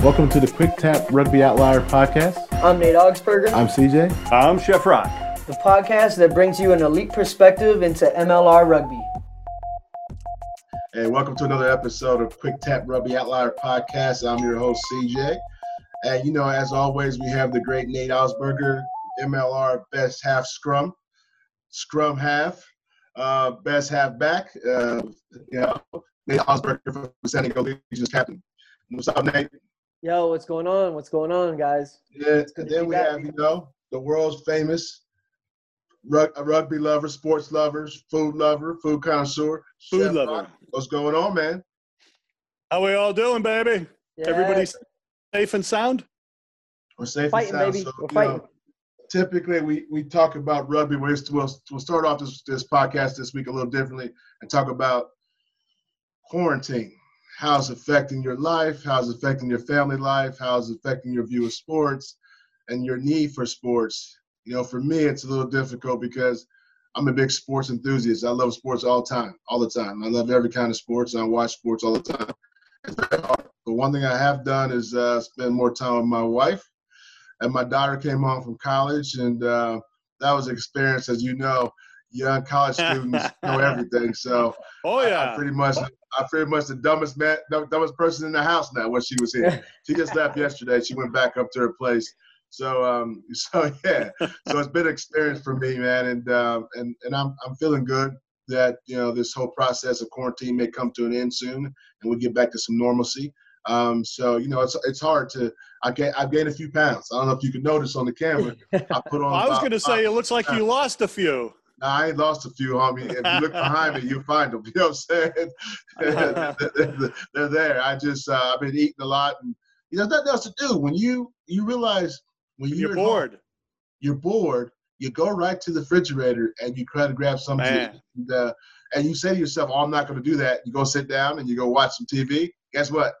Welcome to the Quick Tap Rugby Outlier podcast. I'm Nate Augspurger, I'm CJ. I'm Chef Rock. the podcast that brings you an elite perspective into MLR rugby. Hey, welcome to another episode of Quick Tap Rugby Outlier Podcast. I'm your host, CJ. And you know, as always, we have the great Nate Augspurger, MLR Best Half Scrum, Scrum Half, uh, Best halfback. Uh, you know, Nate Augspurger from San Diego Legion's captain. What's up, Nate? Yo, what's going on? What's going on, guys? Yeah, good and then we back. have, you know, the world's famous rug- rugby lover, sports lovers, food lover, food connoisseur. Food Chef lover. Rock. What's going on, man? How we all doing, baby? Yeah, Everybody safe and sound? We're safe Fighting, and sound. baby. So, We're you know, fighting. Typically, we, we talk about rugby. We'll, we'll, start off this, this podcast this week a little differently and talk about quarantine. How's it affecting your life? How's it affecting your family life? How's it affecting your view of sports and your need for sports? You know, for me, it's a little difficult because I'm a big sports enthusiast. I love sports all time, all the time. I love every kind of sports, I watch sports all the time. It's. But one thing I have done is uh, spend more time with my wife. And my daughter came home from college, and uh, that was an experience, as you know. Young college students know everything, so Oh yeah. I pretty much, I pretty much the dumbest man, dumbest person in the house now. When she was here, she just left yesterday. She went back up to her place. So, um, so yeah, so it's been an experience for me, man, and um, and and I'm I'm feeling good that you know this whole process of quarantine may come to an end soon, and we'll get back to some normalcy. Um, so you know, it's it's hard to I get I've gained a few pounds. I don't know if you can notice on the camera. I put on. Well, I was going to say it looks like you lost a few. Nah, I ain't lost a few, homie. If you look behind me, you'll find them. You know what I'm saying? they're, they're there. I just uh, I've been eating a lot, and you know, nothing else to do. When you you realize when You're you're, at home, bored. you're bored. You go right to the refrigerator and you try to grab something, Man. and, uh, and you say to yourself, "Oh, I'm not going to do that." You go sit down and you go watch some TV. Guess what?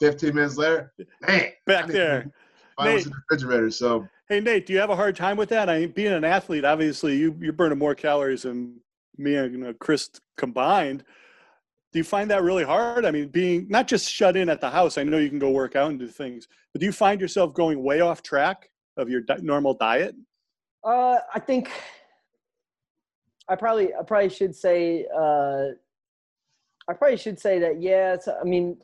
15 minutes later, man, Back I there. I was in the refrigerator. So Hey Nate, do you have a hard time with that? I mean, being an athlete, obviously you you're burning more calories than me and uh, Chris combined. Do you find that really hard? I mean, being not just shut in at the house. I know you can go work out and do things, but do you find yourself going way off track of your di- normal diet? Uh, I think I probably I probably should say uh, I probably should say that yeah. It's, I mean,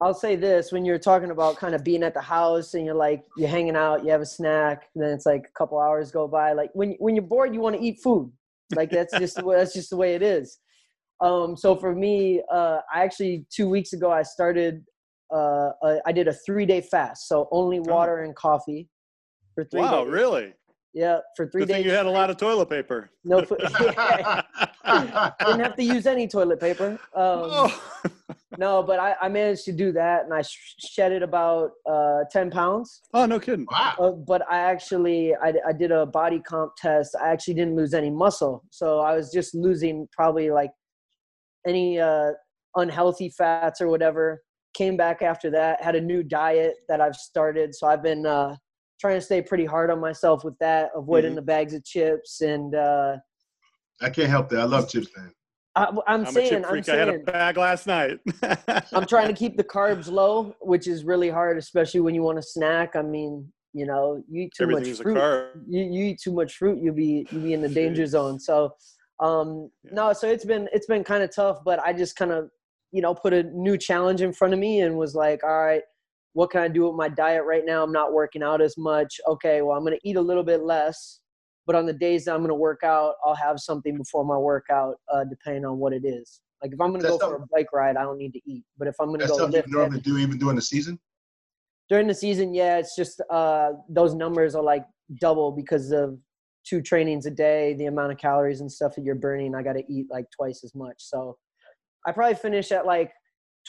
I'll say this: when you're talking about kind of being at the house and you're like you're hanging out, you have a snack, then it's like a couple hours go by. Like when when you're bored, you want to eat food. Like that's just the way, that's just the way it is. Um, so for me, uh, I actually two weeks ago I started. Uh, I did a three day fast, so only water and coffee for three wow, days. really? Yeah, for three Good thing days. you had a lot of toilet paper. No, fu- didn't have to use any toilet paper. Um, oh. No, but I, I managed to do that, and I sh- shedded about uh, ten pounds. oh, no kidding. wow, Uh, but I actually, I, I did a body comp test. I actually didn't lose any muscle, so I was just losing probably like any uh, unhealthy fats or whatever. Came back after that, had a new diet that I've started, so I've been uh, trying to stay pretty hard on myself with that, avoiding Mhm. the bags of chips and. Uh, I can't help that. I love chips, man. I, I'm, I'm a saying, chip I'm freak. I had a bag last night. I'm trying to keep the carbs low, which is really hard, especially when you want to snack. I mean, you know, you eat too much Everything's a fruit. carb. You, you eat too much fruit, you'll be you'll be in the danger zone. So, um, no, so it's been it's been kind of tough, but I just kind of you know put a new challenge in front of me and was like, all right, what can I do with my diet right now? I'm not working out as much. Okay, well, I'm gonna eat a little bit less. But on the days that I'm going to work out, I'll have something before my workout, uh, depending on what it is. Like if I'm going to go for a bike ride, I don't need to eat. But if I'm going to go something you lift normally do even during the season. during the season, yeah, it's just uh, those numbers are like double because of two trainings a day, the amount of calories and stuff that you're burning. I got to eat like twice as much. So I probably finish at like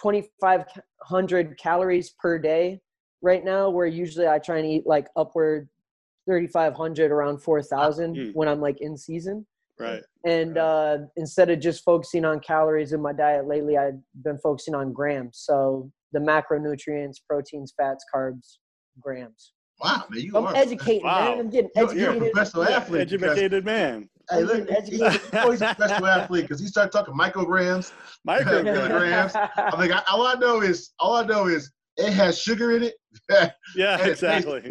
2,500 calories per day right now, where usually I try and eat like upward 3,500, around 4,000 Mm. when I'm like in season. Right. And uh, instead of just focusing on calories in my diet lately, I've been focusing on grams. So the macronutrients, proteins, fats, carbs, grams. Wow, man, you I'm are educating, Wow. man. I'm getting You're, you're a educated. professional Yeah, athlete. educated man. Hey, I'm look, he's, always a professional athlete because he started talking micrograms. micrograms. Milligrams. I'm like, I, all I know is, all I know is it has sugar in it. Yeah, it exactly.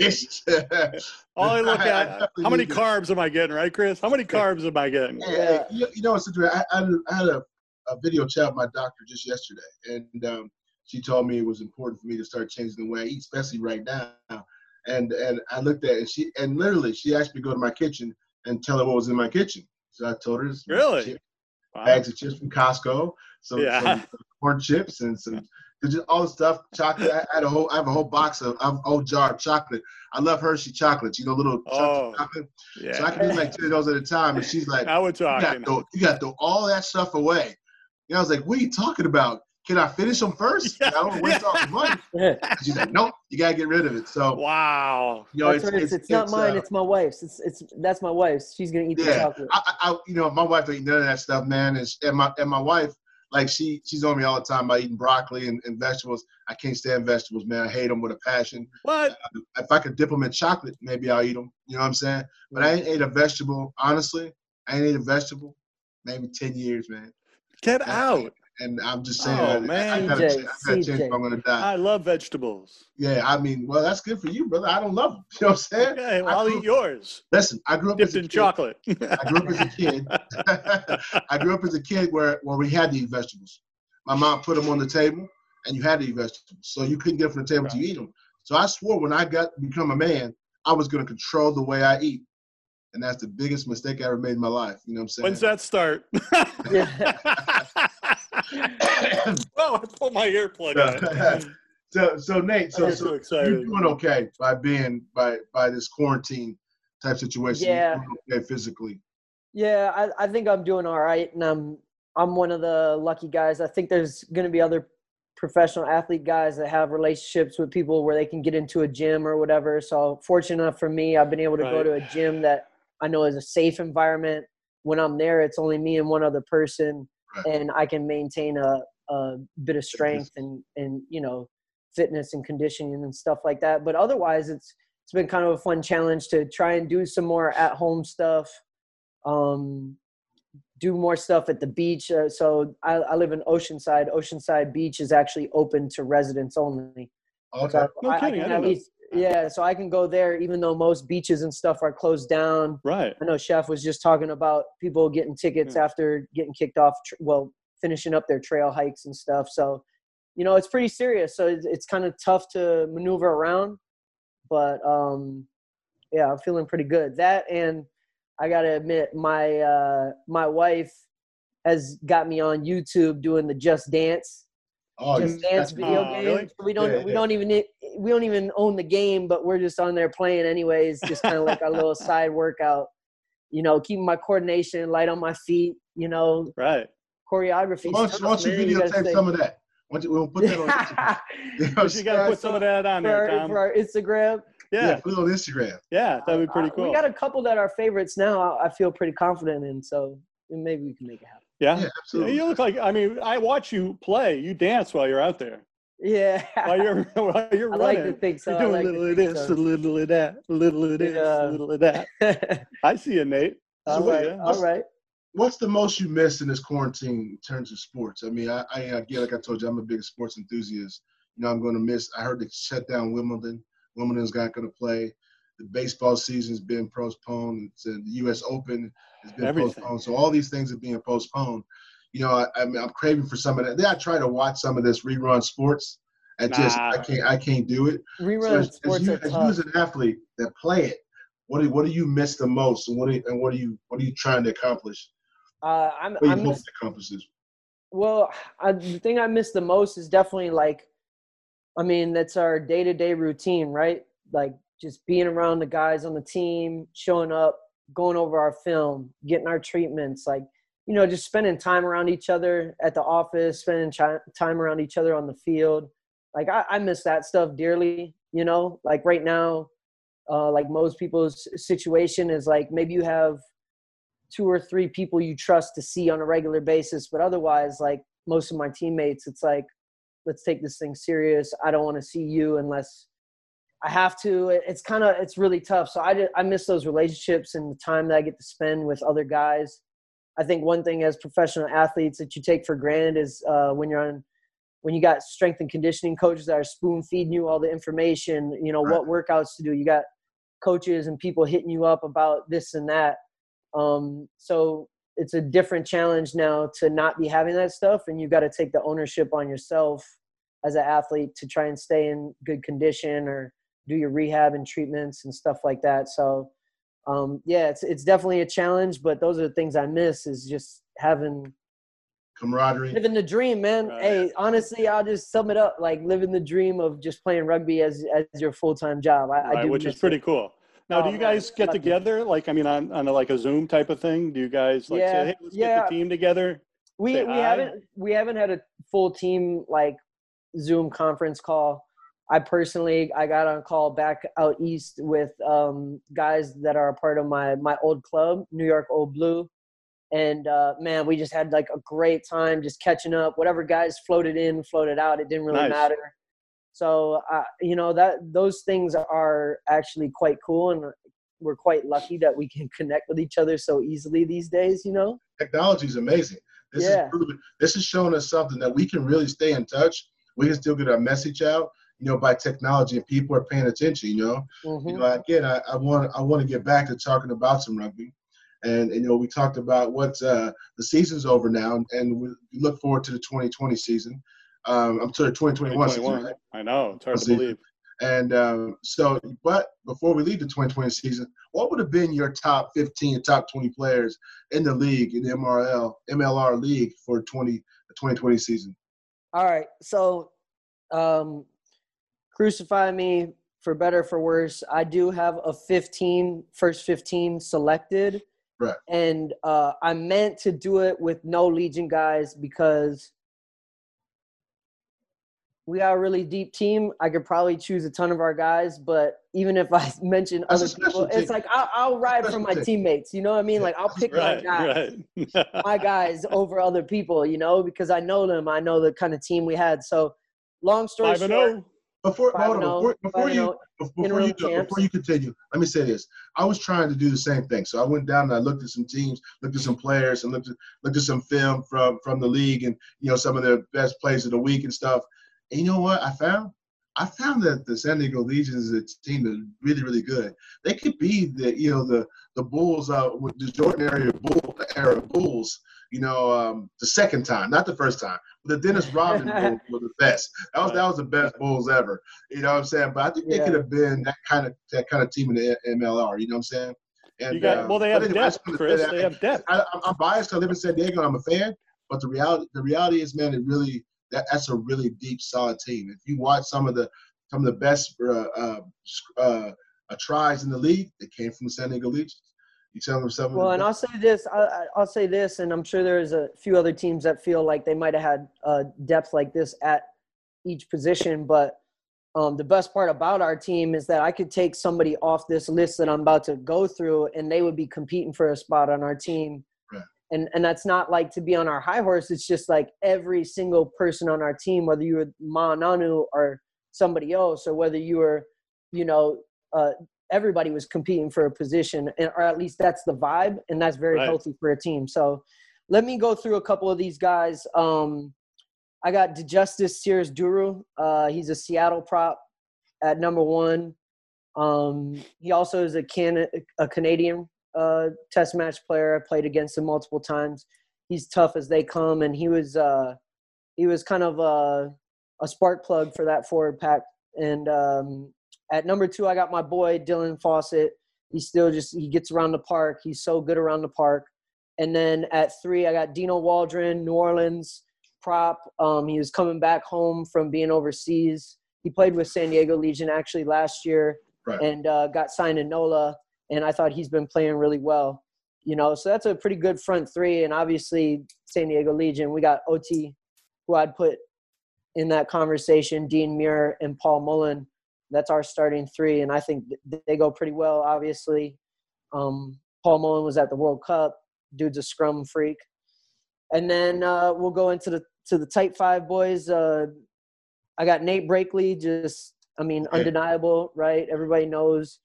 All I look I- I at, how many carbs am I getting, right, Chris? How many carbs am I getting? Hey, hey, you, you know, it's interesting. I, I, I had a, a video chat with my doctor just yesterday, and um, she told me it was important for me to start changing the way I eat, especially right now. And and I looked at it, and she and literally she asked me to go to my kitchen and tell her what was in my kitchen. So I told her Really? Wow. bags of chips from Costco, some, Yeah. some corn chips, and some just all the stuff. Chocolate. I had a whole. I have a whole box of. I have a jar of chocolate. I love Hershey chocolates. You know, little Oh, chocolate. Yeah. So I can do like ten of those at a time. And she's like, now we're you got, talking. to throw, you got to throw all that stuff away. And I was like, what are you talking about? Can I finish them first? Yeah, I don't waste all the money. And she's like, nope, you got to get rid of it. So, Wow. you know, That's it's. It's, it's, not mine. uh, it's my wife's. It's it's that's my wife's. She's gonna eat the chocolate. I, I, I- you know, my wife don't eat none of that stuff, man. And, sh- and my and my wife, like she she's on me all the time about eating broccoli and, and vegetables. I can't stand vegetables, man. I hate them with a passion. What? Uh, if I could dip them in chocolate, maybe I'll eat them. You know what I'm saying? But I ain't ate a vegetable, honestly. I ain't ate a vegetable, maybe ten years, man. Get Yeah. out. And I'm just saying, Oh, I, I, gotta, CJ, I gotta change if I'm gonna die. I love vegetables. Yeah, I mean, well, that's good for you, brother. I don't love them. You know what I'm saying? Okay, well, I'll grew- eat yours. Listen, I grew up Dipped as a in kid. chocolate. I grew up as a kid. I grew up as a kid where, where we had to eat vegetables. My mom put them on the table, and you had to eat vegetables. So you couldn't get from the table to eat them. So I swore when I got become a man, I was going to control the way I eat, and that's the biggest mistake I ever made in my life. You know what I'm saying? When's that start? oh, I pulled my earplug out. so, so Nate, so, so so you're doing okay by being by by this quarantine type situation. You're Yeah. doing okay physically. Yeah, I, I think I'm doing all right, and I'm I'm one of the lucky guys. I think there's going to be other professional athlete guys that have relationships with people where they can get into a gym or whatever. So fortunate enough for me, I've been able to go to a gym that I know is a safe environment. When I'm there, it's only me and one other person, Right. and I can maintain a, a bit of strength and and you know fitness and conditioning and stuff like that. But otherwise, it's it's been kind of a fun challenge to try and do some more at home stuff um, do more stuff at the beach. Uh, so I, I live in Oceanside. Oceanside Beach is actually open to residents only. Okay. So No I, kidding, I I can didn't at least, yeah. So I can go there, even though most beaches and stuff are closed down. Right. I know Chef was just talking about people getting tickets Yeah. after getting kicked off. tr- Well, finishing up their trail hikes and stuff. So, you know, it's pretty serious. So it's, it's kind of tough to maneuver around, but um, yeah, I'm feeling pretty good. That and I gotta admit, my uh, my wife has got me on YouTube doing the Just Dance Oh, Just Dance video game. really? We don't Yeah, we yeah. don't even we don't even own the game, but we're just on there playing anyways, just kind of like a little side workout. You know, keeping my coordination light on my feet. You know, Right. choreography. Why don't you, why don't you videotape some of that? Why don't you, we'll put that on Instagram. You know You got to put some of that on for, there, our, Tom. for our Instagram. Yeah, Yeah. put it on Instagram. Yeah. That'd be pretty Uh, cool. We got a couple that are favorites now. I I feel pretty confident in, so maybe we can make it happen. Yeah. Yeah, Yeah, absolutely. You look like, I mean, I watch you play. You dance while you're out there. Yeah, While you're, while you're I like running. to think so. You're doing like a little of this, so. a little of that, a little of this, Yeah. a little of that. I see you, Nate. all So, right, yeah. all right. What's the most you missed in this quarantine in terms of sports? I mean, I, I again, like I told you, I'm a big sports enthusiast. You know, I'm going to miss. I heard they shut down Wimbledon. Wimbledon's not going to play. The baseball season's been postponed. It's, uh, the U.S. Open has been Everything. postponed. So all these things are being postponed. You know, I, I mean, I'm craving for some of that. Then I try to watch some of this rerun sports. I just I can't I can't do it. Rerun as, as sports you, are as you as an athlete that play it, what do what do you miss the most, and what do you, and what are you what are you trying to accomplish? Uh, I'm, What are you I'm hoping to accomplish this? Well, I, the thing I miss the most is definitely like, I mean, that's our day to day routine, right? Like just being around the guys on the team, showing up, going over our film, getting our treatments, like, you know, just spending time around each other at the office, spending chi- time around each other on the field. Like, I, I miss that stuff dearly, you know? Like, right now, uh, like most people's situation is like maybe you have two or three people you trust to see on a regular basis but otherwise like most of my teammates it's like let's take this thing serious i don't want to see you unless I have to. It's kind of it's really tough. So I just, I miss those relationships and the time that I get to spend with other guys. I think one thing as professional athletes that you take for granted is uh, when you're on when you got strength and conditioning coaches that are spoon feeding you all the information. You know what workouts to do. You got coaches and people hitting you up about this and that. Um, so it's a different challenge now to not be having that stuff, and you've got to take the ownership on yourself as an athlete to try and stay in good condition or do your rehab and treatments and stuff like that. So, um, yeah, it's it's definitely a challenge, but those are the things I miss is just having camaraderie, living the dream, man. Right. Hey, honestly, I'll just sum it up like living the dream of just playing rugby as as your full time job. I, I Right, do, which is pretty it. cool. Now, do Oh, you man, guys get lucky. together? Like, I mean, on, on a, like a Zoom type of thing? Do you guys like Yeah, say, hey, let's yeah. get the team together? we say we hi? haven't we haven't had a full team like zoom conference call i personally i got on call back out east with um guys that are a part of my my old club new york old blue and uh man we just had like a great time just catching up whatever guys floated in floated out it didn't really Nice. matter so uh, you know that those things are actually quite cool and we're quite lucky that we can connect with each other so easily these days you know technology is amazing. This Yeah. is proven, this is showing us something that we can really stay in touch. We can still get our message out, you know, by technology, and people are paying attention. You know, Mhm. you know, again, I, I want I want to get back to talking about some rugby, and and you know, we talked about what uh, the season's over now, and we look forward to the 2020 season. Um, I'm sorry, 2021 season. right? I know. It's hard to believe. And um, so, but before we leave the 2020 season, what would have been your top 15, top 20 players in the league, in the MRL, MLR league for 20, the 2020 season? All right. So, um, crucify me for better or for worse. I do have a 15, first 15 selected. Right. And uh, I meant to do it with no Legion guys because we are a really deep team. I could probably choose a ton of our guys, but even if I mention That's other special people, it's like I'll, I'll ride for my team. teammates. You know what I mean? Like I'll pick Right, my guys right. my guys over other people, you know, because I know them. I know the kind of team we had. So, long story Five short, oh. Before, hold on, oh, before, five before you, oh. before you before you continue, let me say this. I was trying to do the same thing. So I went down and I looked at some teams, looked at some players, and looked at looked at some film from from the league and you know some of the best plays of the week and stuff. And you know what I found? I found that the San Diego Legion is a team that's really, really good. They could be the you know the the Bulls uh with the Jordan area Bull era Bulls. You know, um, the second time, not the first time. The Dennis Rodman Bulls were the best. That was that was the best Bulls ever. You know what I'm saying? But I think they Yeah. could have been that kind of that kind of team in the MLR. You know what I'm saying? And, You got, uh, well, they but have anyway, depth, wanted to say Chris. They have depth. I, I'm- I'm biased. I live in San Diego. I'm a fan, but the reality the reality is, man, it really that that's a really deep, solid team. If you watch some of the some of the best uh, uh, uh, uh, tries in the league, they came from the San Diego Legion. You tell them some. well, and I'll say this, I, I- I'll say this, and I'm sure there's a few other teams that feel like they might have had uh, depth like this at each position, but um, the best part about our team is that I could take somebody off this list that I'm about to go through, and they would be competing for a spot on our team. Right. And and that's not like to be on our high horse. It's just like every single person on our team, whether you were Ma'a Nonu or somebody else, or whether you were, you know, uh, everybody was competing for a position, and, or at least that's the vibe, and that's very Right. healthy for a team. So let me go through a couple of these guys. Um, I got Djustice Sears Duru. Uh, he's a Seattle prop at number one. Um, he also is a can a Canadian uh, test match player. I played against him multiple times. He's tough as they come, and he was uh, he was kind of a, a spark plug for that forward pack. And um, at number two, I got my boy Dylan Fawsitt. He still just he gets around the park. He's so good around the park. And then at three, I got Dino Waldren, New Orleans prop. Um, he was coming back home from being overseas. He played with San Diego Legion actually last year Right. and uh, got signed in NOLA. And I thought he's been playing really well. You know, so that's a pretty good front three. And obviously, San Diego Legion, we got OT, who I'd put in that conversation, Dean Muir and Paul Mullen. That's our starting three. And I think th- they go pretty well, obviously. Um, Paul Mullen was at the World Cup. Dude's a scrum freak. And then uh, we'll go into the to the tight five boys. Uh, I got Nate Brakeley, just I mean, undeniable, right? Everybody knows,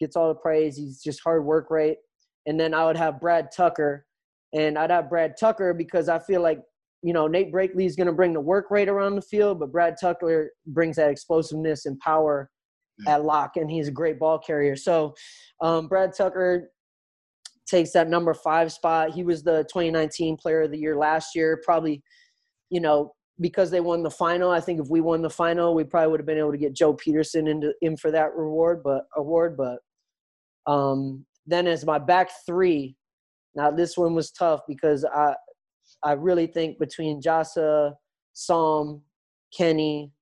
gets all the praise. He's just hard work rate. And then I would have Brad Tucker, and I'd have Brad Tucker because I feel like you know Nate Brakeley is going to bring the work rate around the field, but Brad Tucker brings that explosiveness and power Yeah. at lock, and he's a great ball carrier. So um, Brad Tucker takes that number five spot. He was the 2019 Player of the Year last year. Probably, you know, because they won the final. I think if we won the final, we probably would have been able to get Joe Pietersen into in for that reward, but award. But um, then as my back three, now this one was tough because I I really think between Jasa, Psalm, Kenny,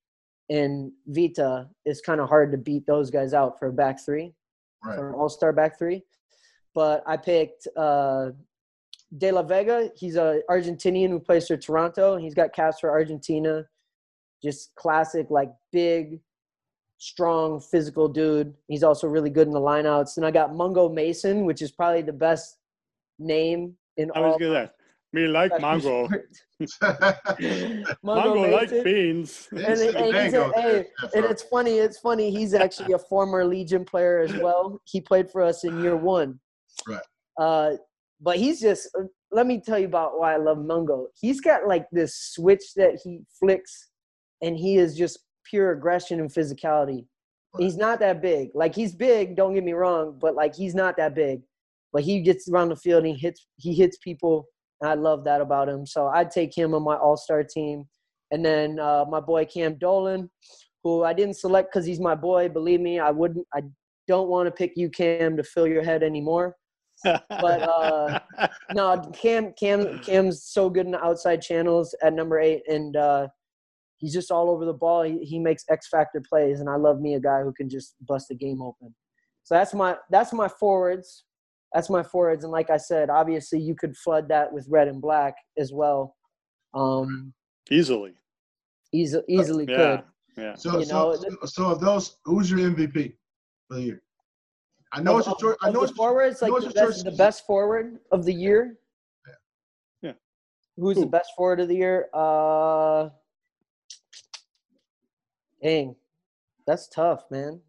and Vita, it's kind of hard to beat those guys out for a back three Right. for an all star back three. But I picked uh, De La Vega. He's a Argentinian who plays for Toronto. He's got caps for Argentina. Just classic, like big, strong, physical dude. He's also really good in the lineouts. And I got Mungo Mason, which is probably the best name in I was all. gonna me like mango. Mungo Mango like Mason. beans. And, it- and he's a, hey, and it's funny. It's funny. He's actually a former Legion player as well. He played for us in year one. Right. Uh, but he's just. Let me tell you about why I love Mungo. He's got like this switch that he flicks, and he is just pure aggression and physicality. He's not that big. Like he's big. Don't get me wrong, but like he's not that big. But he gets around the field and he hits. He hits people. And I love that about him. So I'd take him on my All Star team. And then uh, my boy Cam Dolan, who I didn't select because he's my boy. Believe me, I wouldn't. I don't want to pick you, Cam, to fill your head anymore. But uh, no, Cam, Cam, Cam's so good in the outside channels at number eight, and uh, he's just all over the ball. He, he makes X factor plays, and I love me a guy who can just bust the game open. So that's my that's my forwards. That's my forwards, and like I said, obviously you could flood that with red and black as well. Um, Easily. easy, easily Yeah. could. Yeah. So, You so, know, so, so of those, who's your MVP for the year? I know it's a Of- choice. I know it's forwards, like know the it's best, the best forward of the year. Yeah. Who's Who? the best forward of the year? Uh, dang, that's tough, man.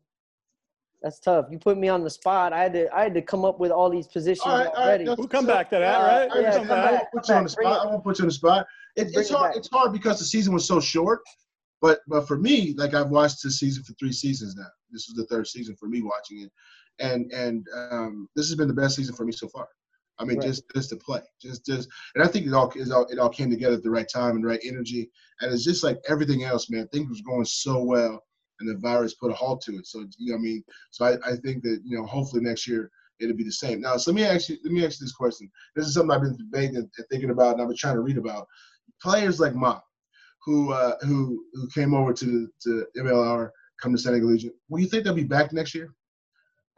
That's tough. You put me on the spot. I had to. I had to come up with all these positions All right, all right, already. that's- We'll come so- back to that, Uh, right? I We'll yeah, come understand. come I back. back. won't put you on the spot. I won't put you on the spot. It, it's hard. back. It's hard because the season was so short. But but for me, like I've watched this season for three seasons now. This is the third season for me watching it, and and um, this has been the best season for me so far. I mean, Right. just just to play, just just, and I think it all, it all it all came together at the right time and the right energy, and it's just like everything else, man. Things was going so well, and the virus put a halt to it. So you know, what I mean, so I, I think that you know, hopefully next year it'll be the same. Now, so let me ask you, let me ask you this question. This is something I've been debating and thinking about, and I've been trying to read about. Players like Ma, who uh, who who came over to to MLR, come to San Diego Legion. Will you think they'll be back next year?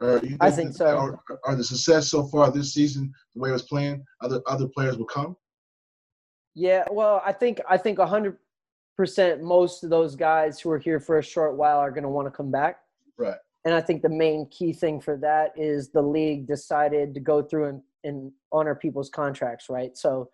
Or you I think so. Or, or the success so far this season, the way it was playing, other other players will come. Yeah, well, I think I think hundred percent most of those guys who are here for a short while are going to want to come back. Right. And I think the main key thing for that is the league decided to go through and, and honor people's contracts, right? So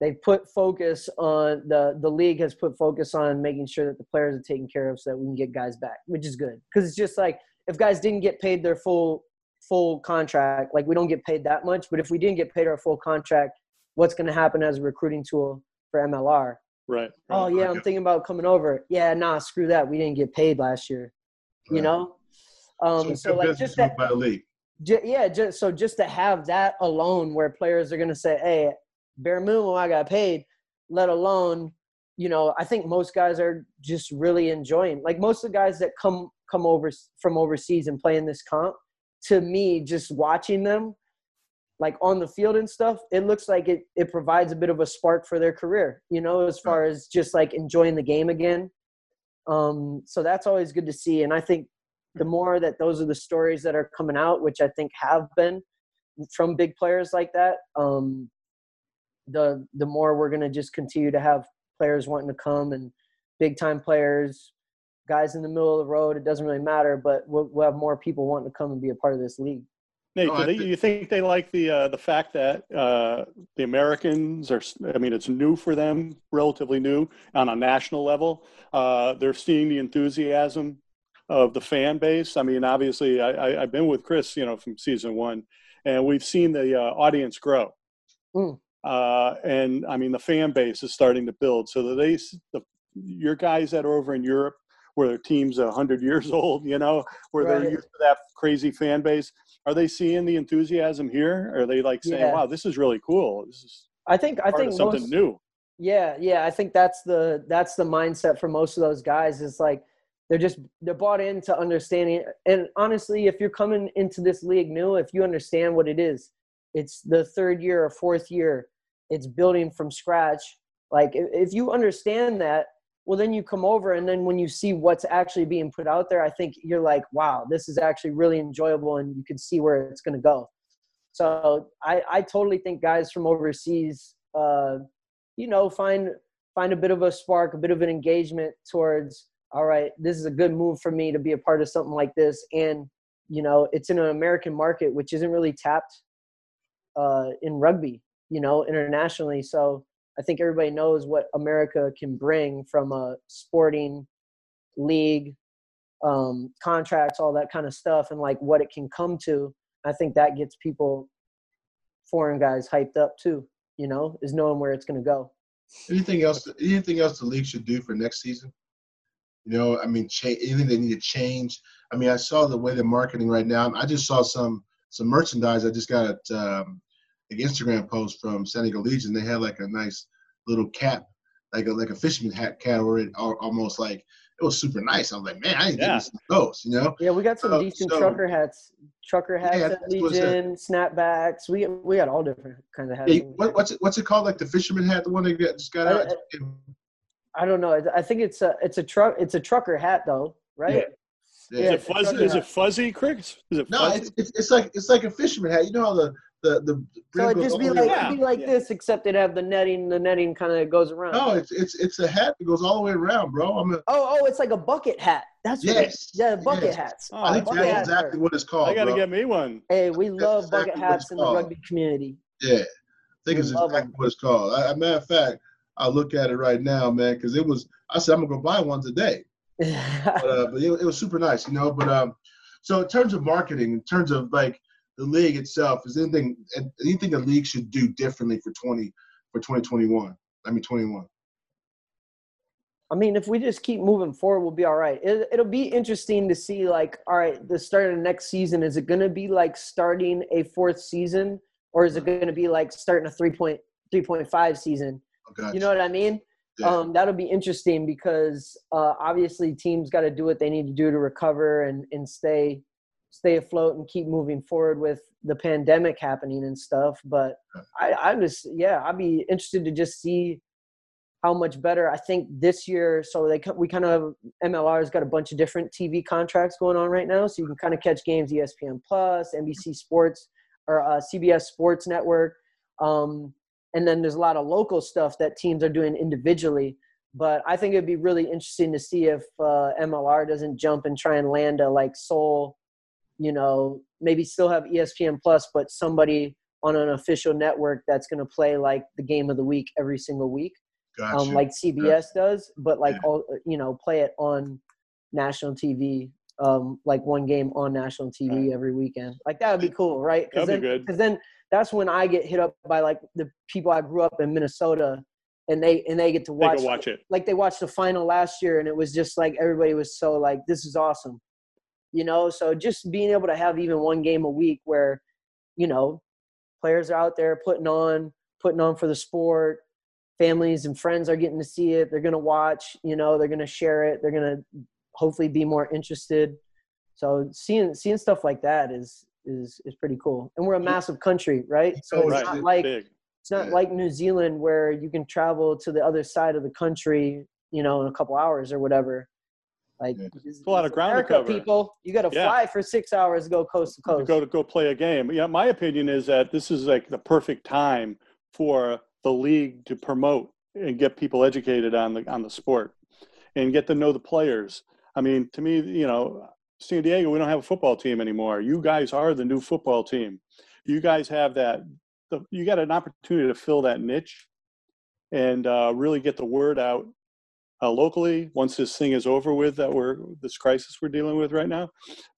they put focus on the the league has put focus on making sure that the players are taken care of so that we can get guys back, which is good. Because it's just like if guys didn't get paid their full full contract, like we don't get paid that much, but if we didn't get paid our full contract, what's going to happen as a recruiting tool for MLR? Right. Oh right. yeah, I'm thinking about coming over. Yeah, nah, screw that. We didn't get paid last year. You know, um, it's so, like just that, move by the league. ju- yeah, just so just to have that alone, where players are gonna say, "Hey, bare minimum, I got paid," let alone, you know, I think most guys are just really enjoying. Like most of the guys that come come over from overseas and play in this comp, to me, just watching them, like on the field and stuff, it looks like it it provides a bit of a spark for their career. You know, as far as just like enjoying the game again. Um, so that's always good to see, and I think the more that those are the stories that are coming out, which I think have been from big players like that, um, the the more we're going to just continue to have players wanting to come and big time players, guys in the middle of the road. It doesn't really matter, but we'll, we'll have more people wanting to come and be a part of this league. Nate, No, do they, thi- you think they like the uh, the fact that uh, the Americans are? I mean, it's new for them, relatively new on a national level. Uh, they're seeing the enthusiasm of the fan base. I mean, obviously, I, I, have been with Chris, you know, from season one, and we've seen the uh, audience grow. Mm. Uh, and I mean, the fan base is starting to build. So that they, the, your guys that are over in Europe, where their team's hundred years old, you know, where Right. they're used to that crazy fan base. Are they seeing the enthusiasm here? Are they like saying, Yeah. "Wow, this is really cool. This is I think I think something most, new." Yeah, yeah. I think that's the that's the mindset for most of those guys. Is like they're just they're bought into understanding. And honestly, if you're coming into this league new, if you understand what it is, it's the third year or fourth year. It's building from scratch. Like if you understand that, well, then you come over, and then when you see what's actually being put out there, I think you're like, wow, this is actually really enjoyable, and you can see where it's going to go. So I I totally think guys from overseas. Uh, you know find find a bit of a spark a bit of an engagement towards all right this is a good move for me to be a part of something like this and you know it's in an american market which isn't really tapped uh, in rugby you know internationally so i think everybody knows what america can bring from a sporting league um, contracts all that kind of stuff and like what it can come to i think that gets people foreign guys hyped up too you know, is knowing where it's going to go. Anything else? Anything else the league should do for next season? You know, I mean, anything they need to change. I mean, I saw the way they're marketing right now. I just saw some some merchandise. I just got um, an Instagram post from San Diego Legion. They had like a nice little cap, like a like a fisherman hat cap, or it al- almost like it was super nice. I was like, man, I ain't Yeah. getting some of those. You know, Yeah, we got some Uh, decent so- trucker hats, trucker hats Yeah, at that's what Legion, snapbacks. We we got all different kinds of hats. hey, what, what's it what's it called? Like the fisherman hat, the one that got, just got out. I don't know. I think it's a it's a truck it's a trucker hat though, right? Yeah. Is Yeah, it fuzzy? Is it fuzzy, Chris? Is it No, fuzzy? it's, it's it's like it's like a fisherman hat. You know how the the the So it'd just be like Yeah. it'd be like Yeah. this, except it'd have the netting. The netting kind of goes around. No, it's it's it's a hat that goes all the way around, bro. I'm a, Oh, oh, it's like a bucket hat. That's what it- yes. yeah, bucket yes. hats. Oh, I think that's hats exactly are- what it's called. I got to bro. get me one. Hey, we That's love exactly bucket hats in the rugby community. Yeah, I think it's We love exactly them. what it's called. I, a matter of fact, I'll look at it right now, man, because it was. I said I'm gonna go buy one today, but, uh, but it, it was super nice, you know. But um, so in terms of marketing, in terms of like the league itself, is anything anything the league should do differently for twenty for 2021? I mean 21. I mean, if we just keep moving forward, we'll be all right. It, it'll be interesting to see, like, all right, the start of the next season, is it going to be like starting a fourth season or is it going to be like starting a 3.3.5 season? Oh. You know what I mean? Yeah. Um, that'll be interesting because uh, obviously teams got to do what they need to do to recover and, and stay stay afloat and keep moving forward with the pandemic happening and stuff. But I, I'm just yeah, I'd be interested to just see how much better. I think this year, so they we kind of MLR's got a bunch of different TV contracts going on right now, so you can kind of catch games ESPN Plus, NBC Sports, or uh, CBS Sports Network. Um, and then there's a lot of local stuff that teams are doing individually. But I think it'd be really interesting to see if uh, MLR doesn't jump and try and land a like Soul, you know, maybe still have ESPN Plus, but somebody on an official network that's going to play like the game of the week every single week, gotcha. um, like CBS does, but like Yeah. all you know, play it on national TV, um, like one game on national TV every weekend. Like that would be cool, right? That'd be then, good. Because then that's when I get hit up by like the people I grew up in Minnesota, and they and they get to watch can watch it. like they watched the final last year and it was just like everybody was so like this is awesome you know so just being able to have even one game a week where you know players are out there putting on putting on for the sport families and friends are getting to see it they're going to watch you know they're going to share it they're going to hopefully be more interested so seeing seeing stuff like that is is is pretty cool and we're a massive country right so oh, it's Right. not like Big. it's not Yeah. like New Zealand where you can travel to the other side of the country, you know, in a couple hours or whatever. Like Yeah. it's a lot of ground to cover. People, you got to Yeah. fly for six hours to go coast to to coast. go to go play a game. Yeah, my opinion is that this is like the perfect time for the league to promote and get people educated on the on the sport and get to know the players. I mean, to me, you know, San Diego, we don't have a football team anymore. You guys are the new football team. You guys have that. The, you got an opportunity to fill that niche and uh, really get the word out uh, locally once this thing is over with that we're this crisis we're dealing with right now.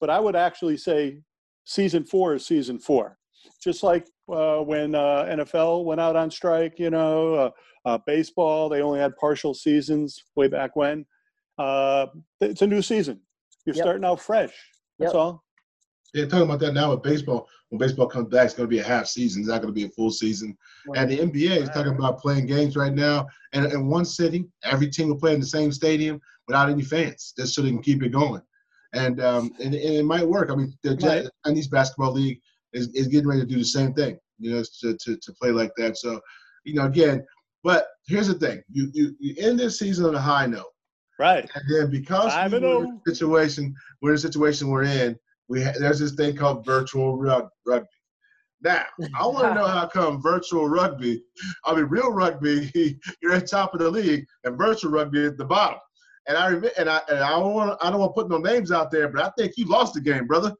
But I would actually say season four is season four, just like uh, when uh, NFL went out on strike. You know, uh, uh, baseball they only had partial seasons way back when. Uh, it's a new season. You're Yep. starting out fresh. That's Yep. all. They're talking about that now with baseball. When baseball comes back, it's going to be a half season. It's not going to be a full season. And the NBA is talking about playing games right now. And in one city, every team will play in the same stadium without any fans, just so they can keep it going. And um, and, and it might work. I mean, the Right. Chinese basketball league is, is getting ready to do the same thing. You know, to, to, to play like that. So, you know, again. But here's the thing: you you, you end this season on a high note. Right. And then because Five we and were oh. in a situation, we're in a situation we're in. We ha- there's this thing called virtual rug- rugby. Now, I want to know how come virtual rugby, I mean real rugby, you're at top of the league, and virtual rugby at the bottom. And I and I and I don't want I don't want to put no names out there, but I think you lost the game, brother.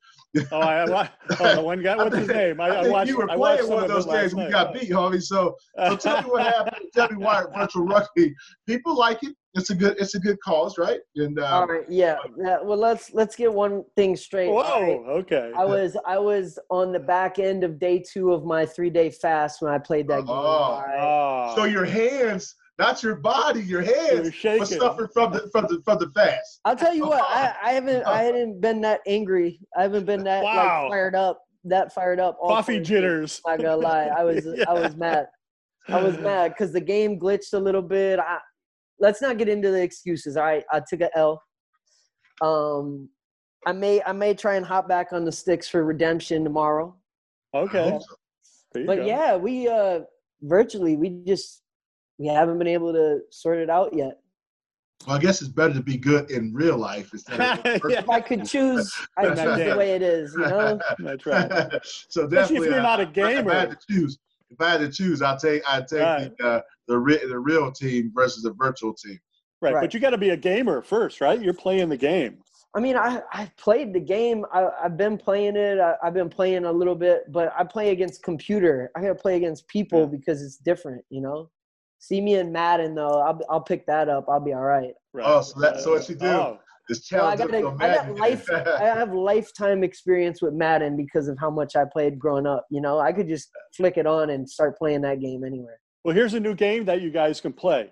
Oh, I, I oh, the one guy. What's his name? I, I I think watched. you were playing some one of those last games we got beat, homie. So so tell me what happened. Tell me why virtual rugby. People like it. It's a good it's a good cause, right? And uh, All right, yeah, yeah. Well, let's let's get one thing straight. All right. Whoa. Okay. I was I was on the back end of day two of my three day fast when I played that game. Oh. all right? Oh, So your hands, not your body, your head. you were hands shaking. were suffering from the from the from the fast. I'll tell you what, I, I haven't I hadn't been that angry. I haven't been that Wow. like fired up, that fired up. all Coffee jitters. I'm not gonna lie, I was Yeah. I was mad. I was mad because the game glitched a little bit. I, let's not get into the excuses. All right, I took a L. Um, I may I may try and hop back on the sticks for redemption tomorrow. Okay. There But go. yeah, we uh virtually we just we haven't been able to sort it out yet. Well, I guess it's better to be good in real life instead of Yeah. If I could choose, I'd Not choose the way it is. You know, That's right. so Especially if you're uh, not a gamer. if I had gamer. to choose, if I had to choose, I'd take I'd take Right. the uh, the, re- the real team versus the virtual team. Right. Right. But you got to be a gamer first, right? You're playing the game. I mean, I I played the game. I, I've been playing it. I, I've been playing a little bit, but I play against computer. I gotta play against people Yeah. because it's different. You know, see me in Madden though. I'll I'll pick that up. I'll be all right. Right. Oh, so that- so what you do- Oh, This Well, I challenge. got looks I got life. I have lifetime experience with Madden because of how much I played growing up. You know, I could just flick it on and start playing that game anywhere. Well, here's a new game that you guys can play.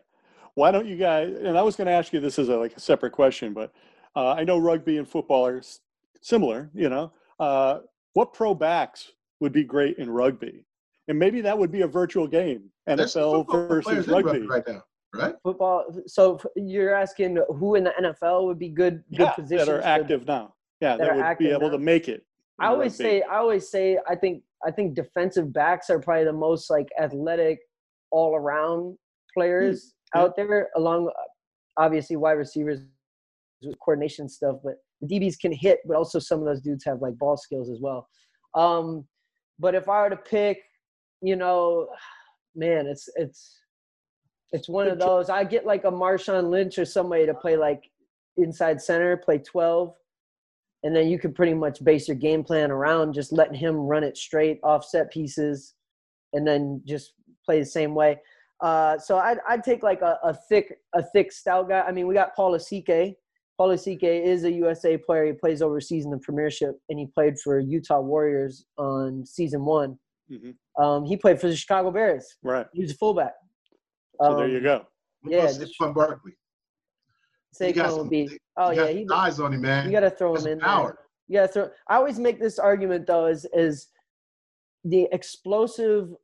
Why don't you guys? And I was going to ask you this as a, like a separate question, but uh, I know rugby and football are s- similar. You know, uh, what pro backs would be great in rugby? And maybe that would be a virtual game, NFL versus rugby. right now, right? Football. So you're asking who in the NFL would be good good Yeah, positions that are to- active now. Yeah, that that, would be able now. to make it. I always rugby. say, I always say, I think, I think defensive backs are probably the most like athletic, all around players yeah. out there. Along, obviously, wide receivers with coordination stuff, but the DBs can hit, but also some of those dudes have like ball skills as well. Um, but if I were to pick, you know, man, it's it's it's one of those. I get like a Marshawn Lynch or somebody to play like inside center, play twelve and then you could pretty much base your game plan around just letting him run it straight off set pieces and then just play the same way uh, so I'd, I'd take like a, a thick a thick stout guy i mean we got paul Lasike. paul Lasike is a usa player he plays overseas in the premiership and he played for utah warriors on season one Mhm. Um, he played for the chicago bears Right. he was a fullback So there Um, you go. Yeah, about just- Saquon Barkley? He got Saquon some- be oh got yeah he, eyes on him, man. you got to throw That's him in power. there Yeah, so I always make this argument though is is the explosive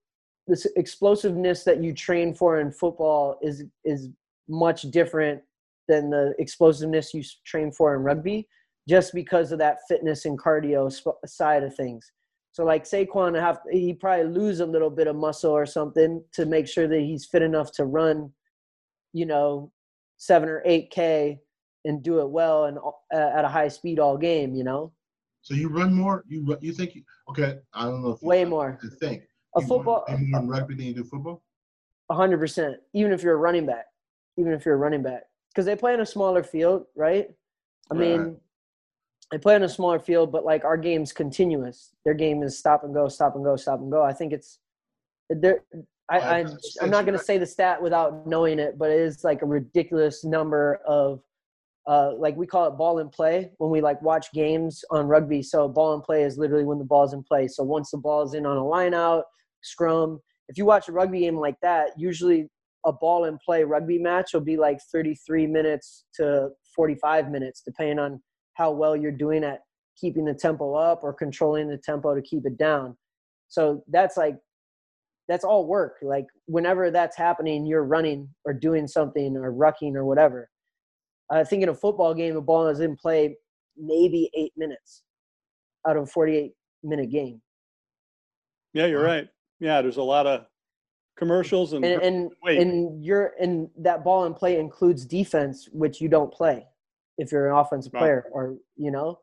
this explosiveness that you train for in football is is much different than the explosiveness you train for in rugby just because of that fitness and cardio sp- side of things. So like Saquon have he probably lose a little bit of muscle or something to make sure that he's fit enough to run, you know, 7 or 8k and do it well and uh, at a high speed all game, you know. So you run more. You you think? You, okay, I don't know. If you, Way more. I think A You football run- you more in rugby than you do football. hundred percent. Even if you're a running back, even if you're a running back, because they play in a smaller field, right? I Right. mean, they play on a smaller field, but like our game's continuous. Their game is stop and go, stop and go, stop and go. I think it's there. I, I I'm not going to say the stat without knowing it, but it is like a ridiculous number of uh, like we call it ball in play when we like watch games on rugby. So ball in play is literally when the ball's in play. So once the ball's in on a line out, scrum. If you watch a rugby game like that, usually a ball in play rugby match will be like 33 minutes to 45 minutes, depending on how well you're doing at keeping the tempo up or controlling the tempo to keep it down. So that's like that's all work. Like whenever that's happening, you're running or doing something or rucking or whatever. I think in a football game, the ball is in play maybe eight minutes out of a 48 minute game. Yeah, you're uh-huh. right. Yeah, there's a lot of commercials and And and, and you're and that ball in play includes defense, which you don't play if you're an offensive Right. player or you know.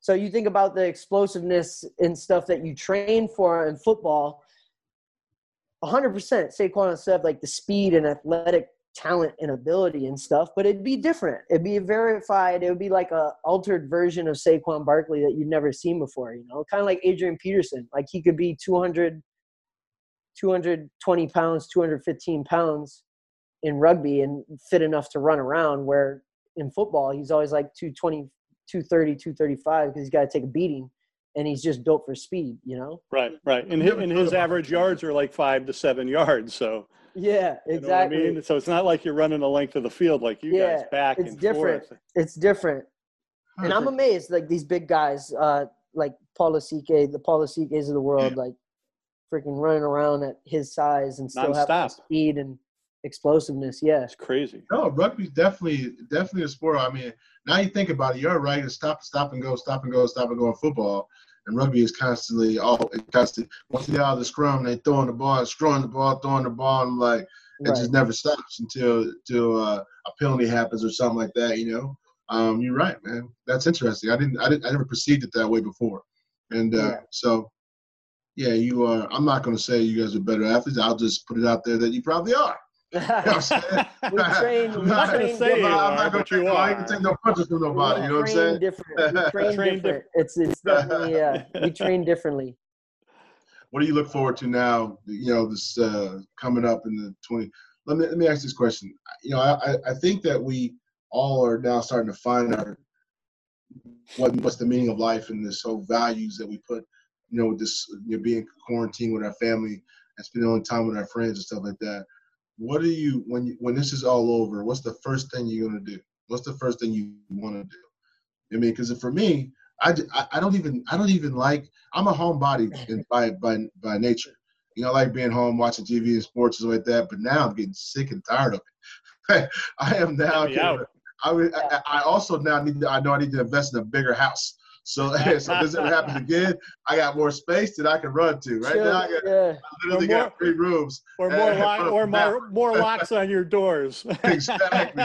So you think about the explosiveness and stuff that you train for in football. 100% Saquon and stuff like the speed and athletic talent and ability and stuff, but it'd be different. It'd be verified. It would be like a altered version of Saquon Barkley that you'd never seen before. You know, kind of like Adrian Peterson. Like he could be 200, 220 pounds, 215 pounds in rugby and fit enough to run around. Where in football, he's always like 220, 230, 235 because he's got to take a beating, and he's just built for speed. You know. right, right. And his, and his average yards are like five to seven yards. So Yeah, you exactly. know what I mean. So it's not like you're running the length of the field like you guys back it's and different. forth. It's different. and I'm amazed, like these big guys, uh, like Paul Lasike, the Paul Lasikes of the world, like freaking running around at his size and still have the Nonstop. speed and explosiveness. Yeah, It's crazy. No, rugby's definitely definitely a sport. I mean, now you think about it, you're right. It's stop, stop and go, stop and go, stop and go in football. And rugby is constantly all it constantly once you get out of the scrum, they throwing the ball, throwing the ball, throwing the ball, and like it right. just never stops until until uh, a penalty happens or something like that. You know, um, you're right, man. That's interesting. I didn't, I didn't, I never perceived it that way before. And uh, Yeah. so, yeah, you are. I'm not going to say you guys are better athletes. I'll just put it out there that you probably are. You know what I'm saying? we train. I'm We not gonna train say you I'm not gonna you take, I are. take no punches from nobody. You know what I'm saying? Different. We train, Train different. It's it's definitely yeah. We train differently. What do you look forward to now? You know, this uh, coming up in the 20. Let me let me ask this question. You know, I I- I think that we all are now starting to find our what what's the meaning of life and this whole values that we put. You know, with this you know, being quarantined with our family and spending all the time with our friends and stuff like that. What are you when you when this is all over? What's the first thing you're gonna do? What's the first thing you want to do? I mean, because for me, I, I- don't even I don't even like I'm a homebody in, by by by nature. You know, I like being home watching TV and sports and like that. But now I'm getting sick and tired of it. I am now. I, I I also now need to, I know I need to invest in a bigger house. So so this ever happens again, I got more space that I can run to. Right Sure, now, I, got, yeah. I literally more- got three rooms. Or more, or more, more locks on your doors. Exactly.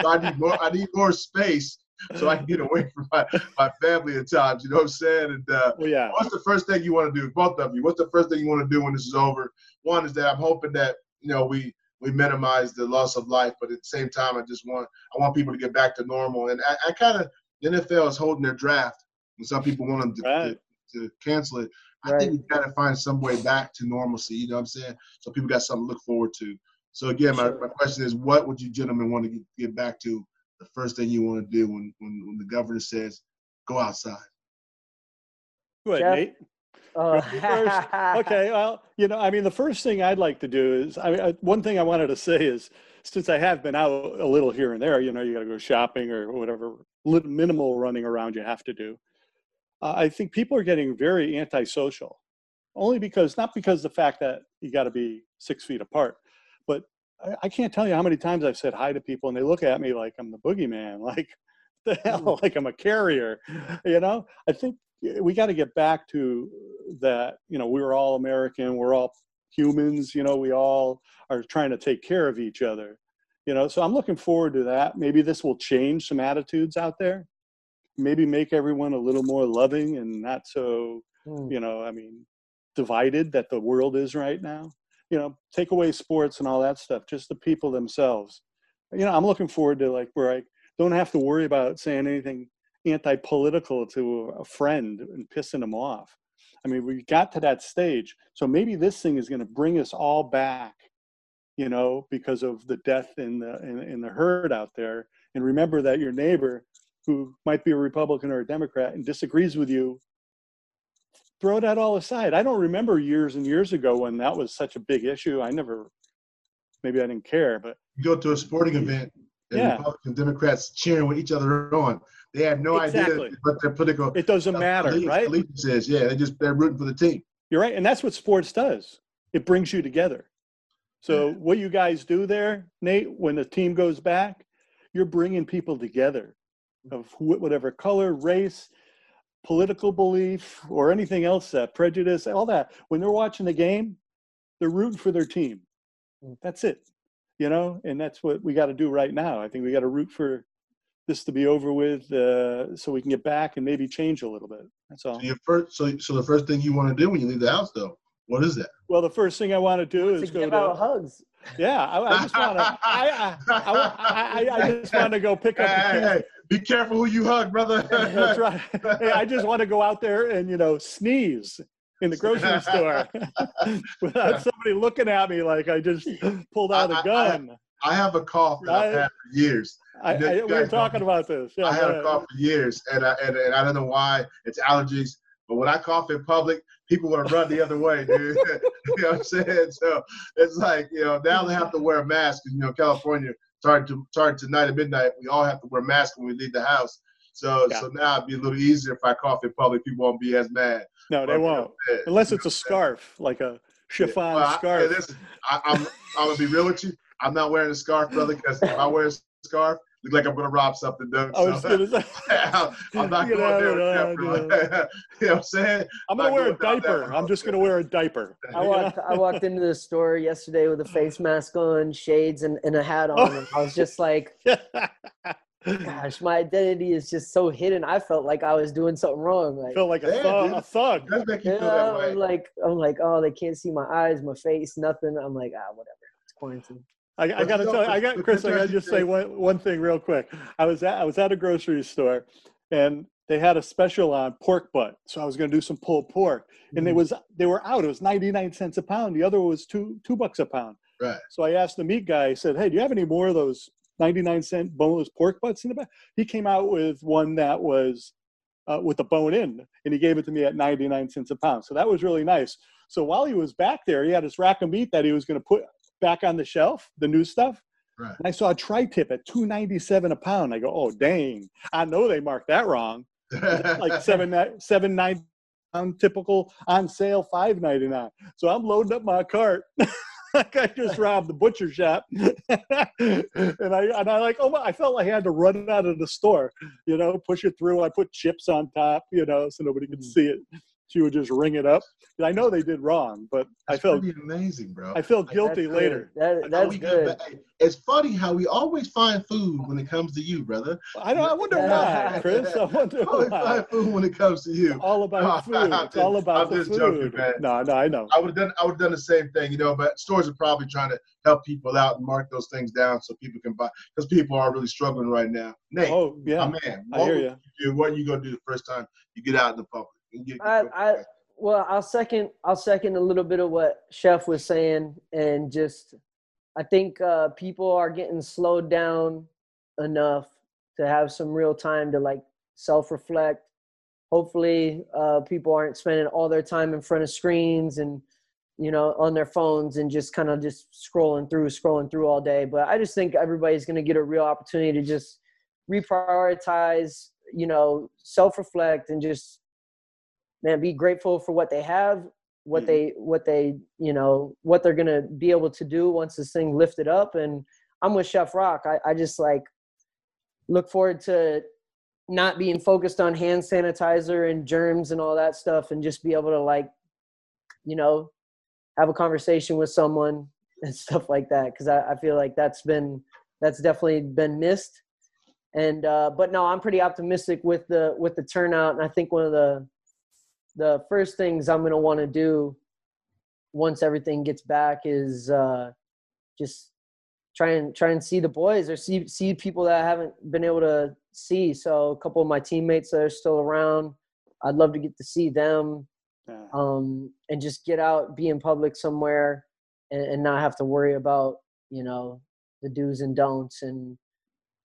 So I need more. I need more space so I can get away from my, my family at times. You know what I'm saying? And uh, Well, yeah. what's the first thing you want to do, both of you? What's the first thing you want to do when this is over? One is that I'm hoping that you know we we minimize the loss of life, but at the same time, I just want I want people to get back to normal. And I, I kind of the NFL is holding their draft, and some people want them to, Right. to, to cancel it. I Right. think we got to find some way back to normalcy. You know what I'm saying? So people got something to look forward to. So again, my, my question is, what would you gentlemen want to get, get back to? The first thing you want to do when, when when the governor says, "Go outside." Go ahead, Jeff? Nate. Uh, first. Okay, well, you know, I mean, the first thing I'd like to do is, I mean, I- one thing I wanted to say is, since I have been out a little here and there, you know, you got to go shopping or whatever little minimal running around you have to do. Uh, I think people are getting very antisocial, only because not because the fact that you got to be six feet apart, but I, I can't tell you how many times I've said hi to people and they look at me like I'm the boogeyman, like the hell, like I'm a carrier, you know. I think we got to get back to that you know we're all american we're all humans you know we all are trying to take care of each other you know? So i'm looking forward to that. Maybe this will change some attitudes out there maybe make everyone a little more loving and not so Hmm. you know i mean divided that the world is right now you know take away sports and all that stuff just the people themselves you know i'm looking forward to like where i don't have to worry about saying anything anti-political to a friend and pissing them off I mean, we got to that stage. So maybe this thing is going to bring us all back, you know, because of the death in the in, in the herd out there. And remember that your neighbor, who might be a Republican or a Democrat and disagrees with you, throw that all aside. I don't remember years and years ago when that was such a big issue. I never, maybe I didn't care, but You go to a sporting event and Yeah. Republican Democrats cheering with each other on. They have no Exactly. idea what their political it doesn't uh, matter, allegiance- right? allegiance is. Yeah, they just they're rooting for the team. You're right, and that's what sports does. It brings you together. So Yeah. what you guys do there, Nate, when the team goes back, you're bringing people together of wh- whatever color, race, political belief, or anything else, that prejudice, all that. When they're watching the game, they're rooting for their team. Mm. That's it, you know, and that's what we got to do right now. I think we got to root for this to be over with, uh, so we can get back and maybe change a little bit. That's all. So your first, so so the first thing you want to do when you leave the house, though, what is that? Well, the first thing I want to do to is go give to out hugs. Yeah, I, I just want to. I, I, I, I, I just want to go pick up. Hey, the hey, be careful who you hug, brother. That's right. Hey, I just want to go out there and you know sneeze in the grocery store without somebody looking at me like I just pulled out I- I- a gun. I have a cough that I've had for years. I, I, we were talking about this. Yeah, I had a cough for years, and I, and, and I don't know why. It's allergies. But when I cough in public, people want to run the other way, dude. you know what I'm saying? So it's like, you know, now they have to wear a mask. You know, California, starting to starting tonight at midnight, we all have to wear masks when we leave the house. So Yeah. so now it'd be a little easier if I cough in public. People won't be as mad. No, they won't Yeah. unless it's a scarf, like a chiffon Well, I- scarf. hey, listen, I, I'm I'm gonna be real with you. I'm not wearing a scarf, brother, because if I wear a scarf, look like I'm gonna rob something, Doug. I was So- gonna say, I'm not going out there of with it, that, bro. you know what I'm saying? I'm gonna wear a going down diaper. I'm just gonna wear a diaper. I walked I walked into the store yesterday with a face mask on, shades, and, and a hat on. And I was just like, gosh, my identity is just so hidden. I felt like I was doing something wrong. Like, felt like a Yeah, thug. A thug. It does make you yeah, feel that way. I'm like, I'm like, oh, they can't see my eyes, my face, nothing. I'm like, ah, whatever. It's quarantine. I, I got to tell you, I got Chris. I got to just say one, one thing real quick. I was at I was at a grocery store, and they had a special on pork butt. So I was going to do some pulled pork, and they Mhm. was they were out. It was ninety nine cents a pound. The other was two two bucks a pound. Right. So I asked the meat guy. I said, "Hey, do you have any more of those ninety nine cent boneless pork butts in the back?" He came out with one that was uh, with the bone in, and he gave it to me at ninety nine cents a pound. So that was really nice. So while he was back there, he had his rack of meat that he was going to put back on the shelf, the new stuff. Right. And I saw a tri-tip at 297 a pound. I go, oh dang, I know they marked that wrong. Like seven seven nine pound typical on sale five ninety nine. So I'm loading up my cart. like I just robbed the butcher shop, and I and I like oh my, I felt like I had to run out of the store, you know, push it through. I put chips on top, you know, so nobody could mm. see it. She would just ring it up. I know they did wrong, but I That's felt pretty amazing, bro. I felt That's guilty good. later. That, How that's we get good. back- It's funny how we always find food when it comes to you, brother. I don't. I wonder why, Chris. I wonder Always why. find food when it comes to you. All about food. I'm It's all about I'm the just food. joking, man. No, no, I know. I would have done I would have done the same thing, you know, but stores are probably trying to help people out and mark those things down so people can buy because people are really struggling right now. Nate, Oh yeah, my man, I what hear you. you do? What are you gonna do the first time you get out in the public? Get- I, I well, I'll second. I'll second a little bit of what Chef was saying, and just I think uh, people are getting slowed down enough to have some real time to like self-reflect. Hopefully, uh, people aren't spending all their time in front of screens and you know on their phones and just kind of just scrolling through, scrolling through all day. But I just think everybody's going to get a real opportunity to just reprioritize, you know, self-reflect and just man be grateful for what they have what Mhm. they what they you know what they're gonna be able to do once this thing lifted up and i'm with chef rock i, I just like look forward to not being focused on hand sanitizer and germs and all that stuff and just be able to like you know have a conversation with someone and stuff like that because I, I feel like that's been that's definitely been missed and uh but no i'm pretty optimistic with the with the turnout and i think one of the the first things I'm gonna want to do once everything gets back is uh, just try and try and see the boys or see see people that I haven't been able to see. So a couple of my teammates that are still around, I'd love to get to see them. Yeah. um, and just get out, be in public somewhere, and, and not have to worry about you know the do's and don'ts and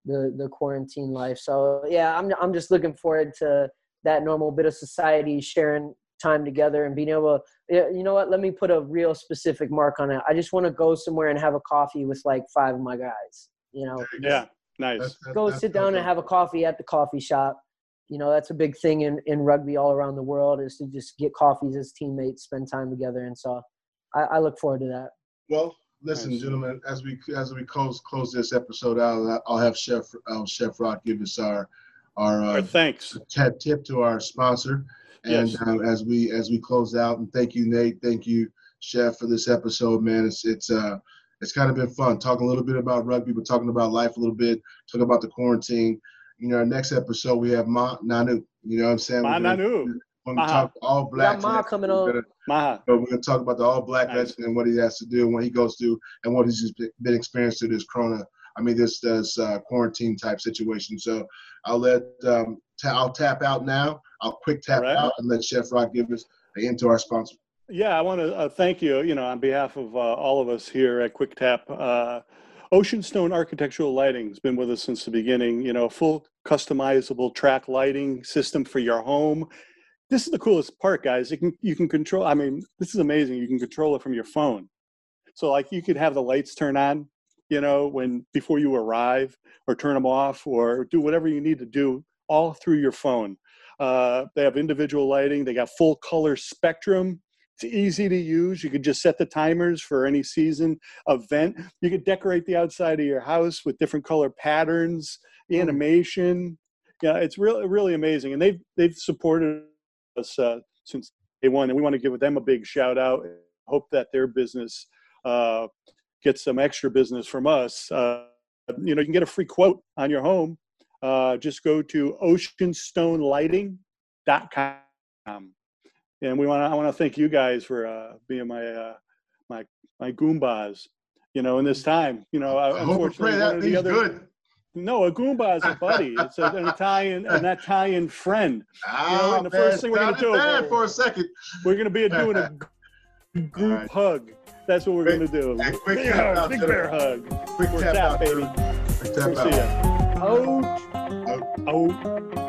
the the quarantine life. So yeah, I'm I'm just looking forward to that normal bit of society sharing time together and being able to yeah, you know what? Let me put a real specific mark on it. I just want to go somewhere and have a coffee with like five of my guys you know? Yeah. Nice. That's- that- go that's sit down and have a coffee at the coffee shop. You know that's a big thing in, in rugby all around the world is to just get coffees as teammates spend time together and so i, I look forward to that. Well, listen, Nice. gentlemen, as we as we close close this episode out, I'll have Chef uh, Chef Rock give us our our uh, right, thanks. tip tip to our sponsor, and Yes. um, as we as we close out, and thank you, Nate, thank you, Chef, for this episode, man. It's it's uh it's kind of been fun talking a little bit about rugby, but talking about life a little bit, talking about the quarantine. You know, our next episode we have Ma'a Nonu. You know what I'm saying? Ma'a gonna- Nonu. We're gonna talk all black. got ma coming on Maha. But we're gonna talk about the all black Nice. legend and what he has to do and what he goes through and what he's been- been experienced through this corona. I mean, this this uh, quarantine type situation. So I'll let um, ta- I'll tap out now. I'll quick tap right. out and let Chef Rock give us the end to our sponsor. Yeah, I want to uh, thank you, you know, on behalf of uh, all of us here at Quick Tap. Uh, Ocean Stone Architectural Lighting has been with us since the beginning. You know, full customizable track lighting system for your home. This is the coolest part, guys. You can you can control. I mean, this is amazing. You can control it from your phone. So, like, you could have the lights turn on, you know, when before you arrive, or turn them off, or do whatever you need to do, all through your phone. Uh, they have individual lighting. They got full color spectrum. It's easy to use. You could just set the timers for any season event. You could decorate the outside of your house with different color patterns, animation. Yeah, it's really really amazing, and they've they've supported us uh, since day one, and we want to give them a big shout out. Hope that their business uh, gets some extra business from us. Uh, you know, you can get a free quote on your home. Uh, just go to oceanstonelighting.com and we want to. I want to thank you guys for uh, being my uh, my my goombas. You know, in this time, you know, I hope pray unfortunately, one that of the other. good. No, a goomba is a buddy. It's a, an Italian, an Italian friend. Ah, and the first thing we're gonna do- bad for a second. We're gonna be doing a group right. hug. That's what we're gonna do. Quick Big tap hug, out big bear hug. Quick We're tap out, baby. Quick tap We'll out. see ya. oh Oh.